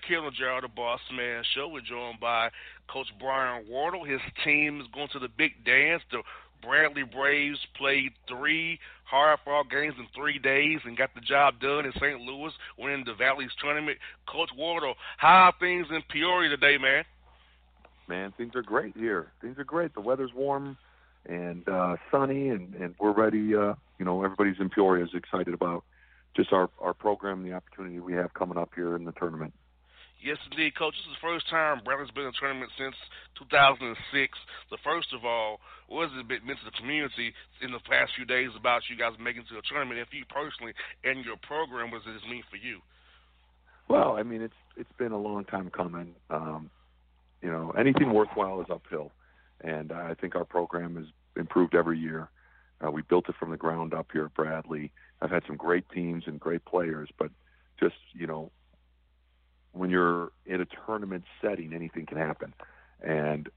J.R. the Boss Man Show. We're joined by Coach Brian Wardle. His team is going to the big dance. The Bradley Braves played three hard fought games in three days and got the job done in St. Louis, winning the Valley's tournament. Coach Wardle, how are things in Peoria today, man? Man, things are great here. Things are great. The weather's warm and uh, sunny, and, and we're ready. Uh, you know, everybody's in Peoria is excited about just our our program, the opportunity we have coming up here in the tournament. Yes, indeed, Coach. This is the first time Bradley's been in a tournament since 2006. So, first of all, what has it meant to the community in the past few days about you guys making to a tournament? If you personally and your program, what does this mean for you? Well, I mean, it's it's been a long time coming. Um, you know, anything worthwhile is uphill, and I think our program has improved every year. Uh, we built it from the ground up here at Bradley. I've had some great teams and great players, but just you know, when you're in a tournament setting, anything can happen. And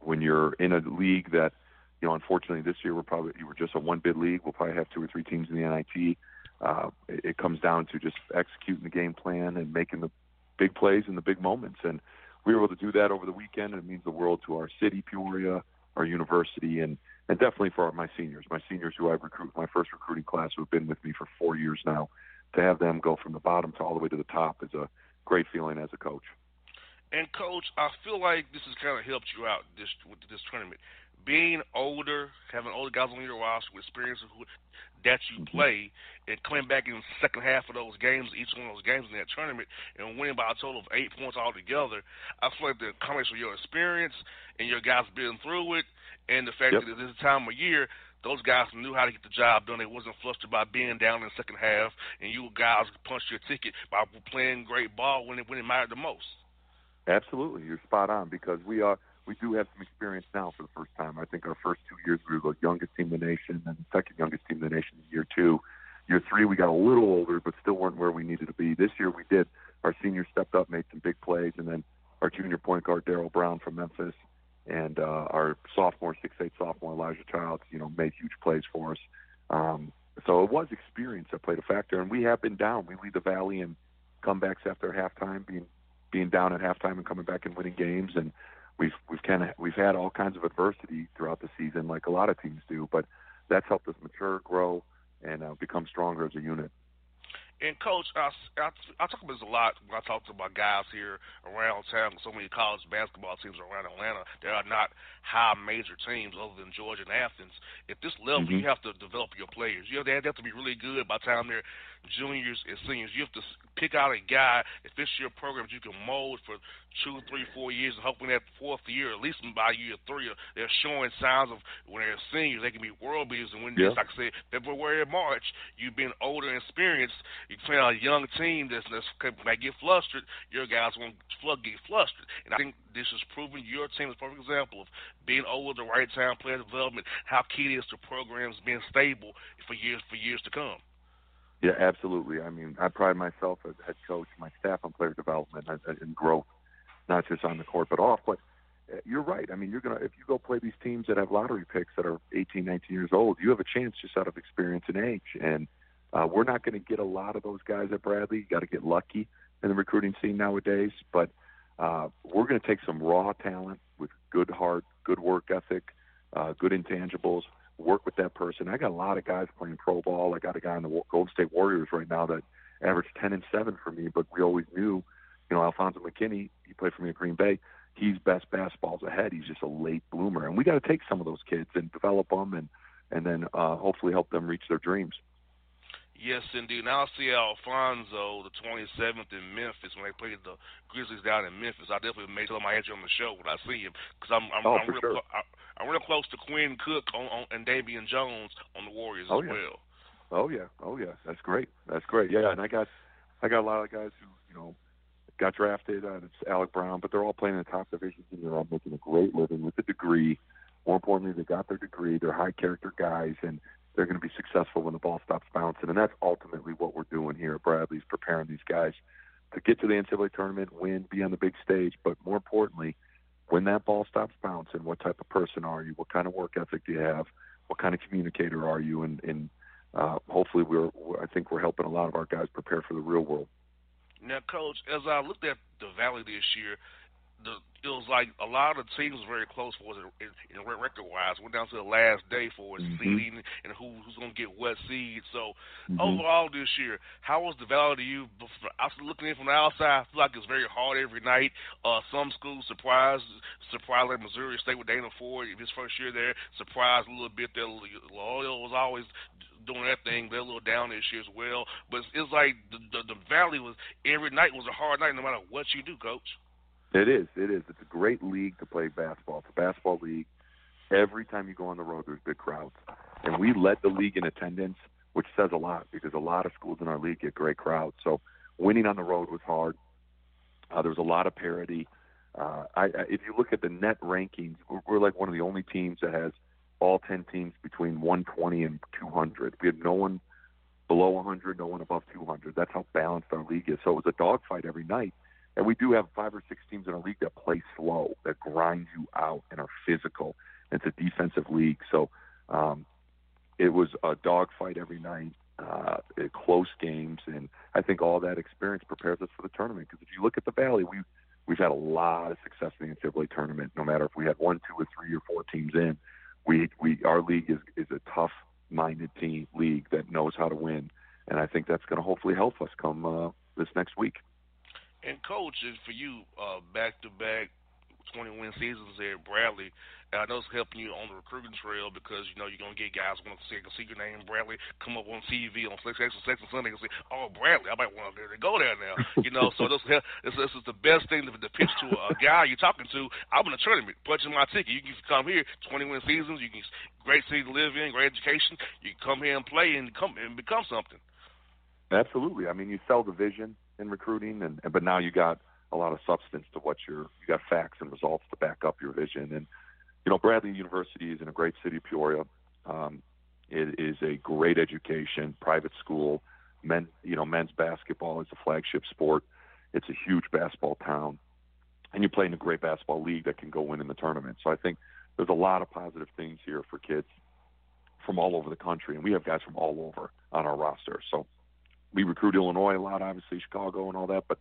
when you're in a league that, you know, unfortunately this year we're probably we're just a one bid league. We'll probably have two or three teams in the NIT. Uh, it, it comes down to just executing the game plan and making the big plays in the big moments. And we were able to do that over the weekend. And it means the world to our city, Peoria, our university, and and definitely for our, my seniors, my seniors who I've recruited, my first recruiting class who have been with me for four years now. To have them go from the bottom to all the way to the top is a great feeling as a coach. And coach, I feel like this has kind of helped you out this with this tournament. being older, having older guys on your roster with experience who, that you mm-hmm. play, and coming back in the second half of those games, each one of those games in that tournament, and winning by a total of eight points altogether, I feel like the combination of your experience and your guys being through it, and the fact yep. that this time of year, those guys knew how to get the job done. They wasn't flustered by being down in the second half, and you guys punched your ticket by playing great ball when it when it mattered the most. Absolutely, you're spot on because we are we do have some experience now for the first time. I think our first two years we were the youngest team in the nation, and the second youngest team in the nation in year two. Year three we got a little older, but still weren't where we needed to be. This year we did. Our seniors stepped up, made some big plays, and then our junior point guard Darrell Brown from Memphis and uh, our sophomore, six eight sophomore Elijah Childs, you know, made huge plays for us. Um, so it was experience that played a factor, and we have been down. We lead the Valley in comebacks after halftime, being being down at halftime and coming back and winning games, and we've we've kind of we've had all kinds of adversity throughout the season, like a lot of teams do, but that's helped us mature, grow, and uh, become stronger as a unit. And coach, I, I, I talk about this a lot when I talk to my guys here around town. So many college basketball teams around Atlanta that are not high major teams other than Georgia and Athens. At this level, mm-hmm. you have to develop your players. You have, they have to be really good by the time they're juniors and seniors. You have to pick out a guy that fits your program that you can mold for two, three, four years, and hoping that fourth year, at least by year three, they're showing signs of when they're seniors, they can be world beaters. And when, yeah. like I said, February, March, you've been older and experienced, you play on a young team that's, that's might get flustered, your guys won't get flustered. And I think this is proving your team is a perfect example of being older, the right time, player development, how key it is to programs being stable for years for years to come. Yeah, absolutely. I mean, I pride myself as head coach, my staff on player development uh, uh, and growth, not just on the court but off. But uh, you're right. I mean, you're gonna if you go play these teams that have lottery picks that are 18, 19 years old, you have a chance just out of experience and age. And uh, we're not going to get a lot of those guys at Bradley. You got to get lucky in the recruiting scene nowadays. But uh, we're going to take some raw talent with good heart, good work ethic, uh, good intangibles work with that person. I got a lot of guys playing pro ball. I got a guy in the Golden State Warriors right now that averaged 10 and 7 for me, but we always knew, you know, Alfonzo McKinnie, he played for me at Green Bay. He's best basketballs ahead. He's just a late bloomer. And we got to take some of those kids and develop them and, and then uh, hopefully help them reach their dreams. Yes, indeed. Now I see Alfonzo the 27th in Memphis when they played the Grizzlies down in Memphis. I definitely make sure my answer on the show when I see him because I'm I'm, oh, I'm real sure. I, I'm real close to Quinn Cook on, on, and Damian Jones on the Warriors oh, as yeah. well. Oh yeah, oh yeah, that's great. That's great. Yeah, and I got I got a lot of guys who you know got drafted. Uh, it's Alec Brown, but they're all playing in the top divisions and they're all making a great living with a degree. More importantly, they got their degree. They're high character guys, and they're going to be successful when the ball stops bouncing. And that's ultimately what we're doing here at Bradley's preparing these guys to get to the NCAA tournament, win, be on the big stage. But more importantly, when that ball stops bouncing, what type of person are you? What kind of work ethic do you have? What kind of communicator are you? And, and uh, hopefully, we're, I think we're helping a lot of our guys prepare for the real world. Now, Coach, as I looked at the Valley this year, the it was like a lot of the teams was very close for us in, in record wise. Went down to the last day for mm-hmm. seeding and who, who's going to get what seed. So mm-hmm. overall this year, how was the Valley to you? I was looking in from the outside. I feel like it's very hard every night. Uh, some schools surprised, surprised like Missouri State with Dana Ford his first year there. Surprised a little bit there. Loyola was always doing that thing. They're a little down this year as well. But it's like the, the the Valley was every night was a hard night, no matter what you do, Coach. It is. It is. It's a great league to play basketball. It's a basketball league. Every time you go on the road, there's big crowds, and we led the league in attendance, which says a lot because a lot of schools in our league get great crowds. So winning on the road was hard. Uh, there was a lot of parity. Uh, I, I, if you look at the net rankings, we're, we're like one of the only teams that has all 10 teams between 120 and 200. We had no one below 100, no one above 200. That's how balanced our league is. So it was a dogfight every night. And we do have five or six teams in our league that play slow, that grind you out and are physical. It's a defensive league, so um, it was a dogfight every night, uh, close games, and I think all that experience prepares us for the tournament. Because if you look at the Valley, we we've had a lot of success in the NCAA tournament. No matter if we had one, two, or three, or four teams in, we we our league is is a tough minded team league that knows how to win, and I think that's going to hopefully help us come uh, this next week. And coach, for you, uh, back to back 20 win seasons there Bradley. And I know it's helping you on the recruiting trail because you know you're gonna get guys want to see, see your name Bradley come up on TV on Sex Sex Sex and Sunday and say, "Oh, Bradley, I might want to go there now." You know, so this, this this is the best thing to, to pitch to a, a guy you're talking to. I'm in a tournament, punching my ticket. You can come here, 20 win seasons. You can great city to live in, great education. You can come here and play and come and become something. Absolutely. I mean, you sell the vision in recruiting, and but now you got a lot of substance to what you're. You got facts and results to back up your vision and you know, Bradley University is in a great city, Peoria. Um, it is a great education, private school. Men, you know, men's basketball is a flagship sport. It's a huge basketball town, and you play in a great basketball league that can go win in the tournament. So I think there's a lot of positive things here for kids from all over the country, and we have guys from all over on our roster. So we recruit Illinois a lot, obviously Chicago and all that, but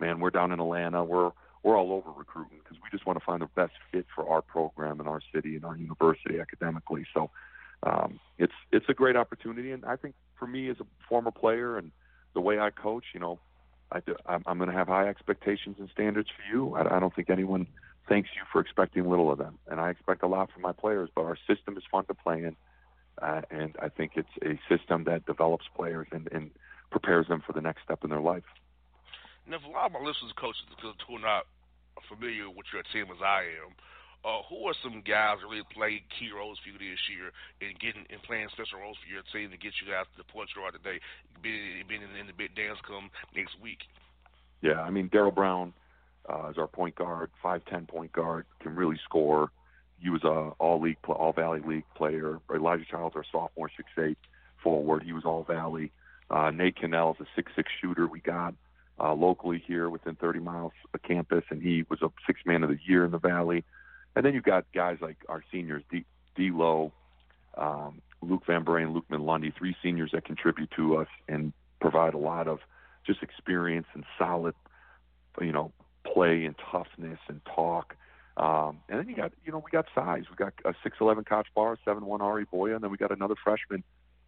man, we're down in Atlanta. We're we're all over recruiting because we just want to find the best fit for our program and our city and our university academically. So um, it's it's a great opportunity, and I think for me as a former player and the way I coach, you know, I do, I'm, I'm going to have high expectations and standards for you. I, I don't think anyone thanks you for expecting little of them, and I expect a lot from my players. But our system is fun to play in, uh, and I think it's a system that develops players and, and prepares them for the next step in their life. Now, for a lot of my listeners, coaches who are not familiar with your team as I am, uh, who are some guys that really played key roles for you this year in getting in playing special roles for your team to get you guys to the point you are today, being, being in, in the big dance come next week? Yeah, I mean Darrell Brown uh, is our point guard, five ten point guard, can really score. He was a all league, all Valley League player. Elijah Childs, our sophomore, six eight forward. He was all Valley. Uh, Nate Kennell is a six six shooter. We got uh, locally here within 30 miles of campus, and he was a six man of the year in the Valley. And then you've got guys like our seniors, D, D Low, um, Luuk van Bree, Luke Lundy, three seniors that contribute to us and provide a lot of just experience and solid, you know, play and toughness and talk. Um, and then you got, you know, we got size. We got a six eleven Koch Bar, seven one Ari Boya, and then we got another freshman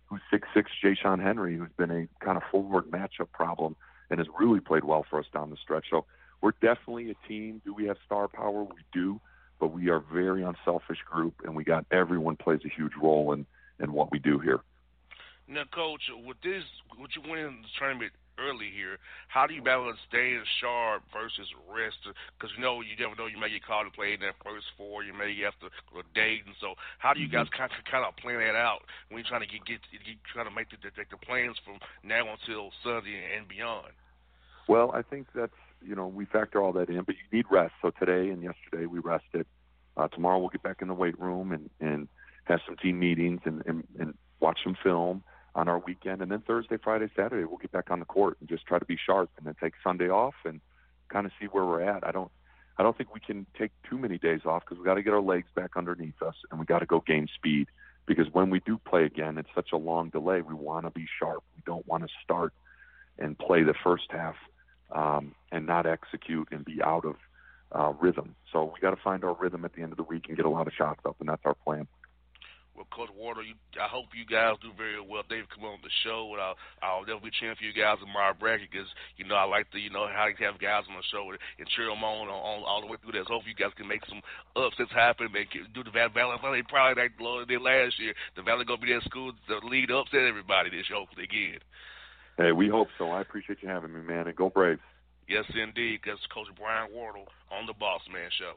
who's six six Ja'Shon Henry, who's been a kind of forward matchup problem and has really played well for us down the stretch. So we're definitely a team. Do we have star power? We do, but we are a very unselfish group, and we got everyone plays a huge role in in what we do here. Now, coach, with this, with you winning the tournament early here, how do you balance staying sharp versus rest? Because you know you never know you may get called to play in that first four, you may have to go date, and so how do you guys kind of kind of plan that out when you're trying to get get, get trying to make the, the, the plans from now until Sunday and beyond? Well, I think that's you know we factor all that in, but you need rest. So today and yesterday we rested. Uh, tomorrow we'll get back in the weight room and and have some team meetings and and, and watch some film on our weekend, and then Thursday, Friday, Saturday we'll get back on the court and just try to be sharp, and then take Sunday off and kind of see where we're at. I don't. I don't think we can take too many days off because we got to get our legs back underneath us and we got to go gain speed because when we do play again, it's such a long delay. We want to be sharp. We don't want to start and play the first half um, and not execute and be out of uh, rhythm. So we got to find our rhythm at the end of the week and get a lot of shots up, and that's our plan. Coach Wardle, you, I hope you guys do very well. They've come on the show, and I'll, I'll definitely be cheering for you guys in my bracket because you know I like to you know how to have guys on the show and, and cheer them on, on all the way through this. Hope you guys can make some upsets happen. Make do the Valley Valley probably like Lord did last year. The Valley gonna be that school the lead upset everybody this year. Hopefully again. Hey, we hope so. I appreciate you having me, man, and go Braves. Yes, indeed. That's Coach Brian Wardle on the Boss Man Show.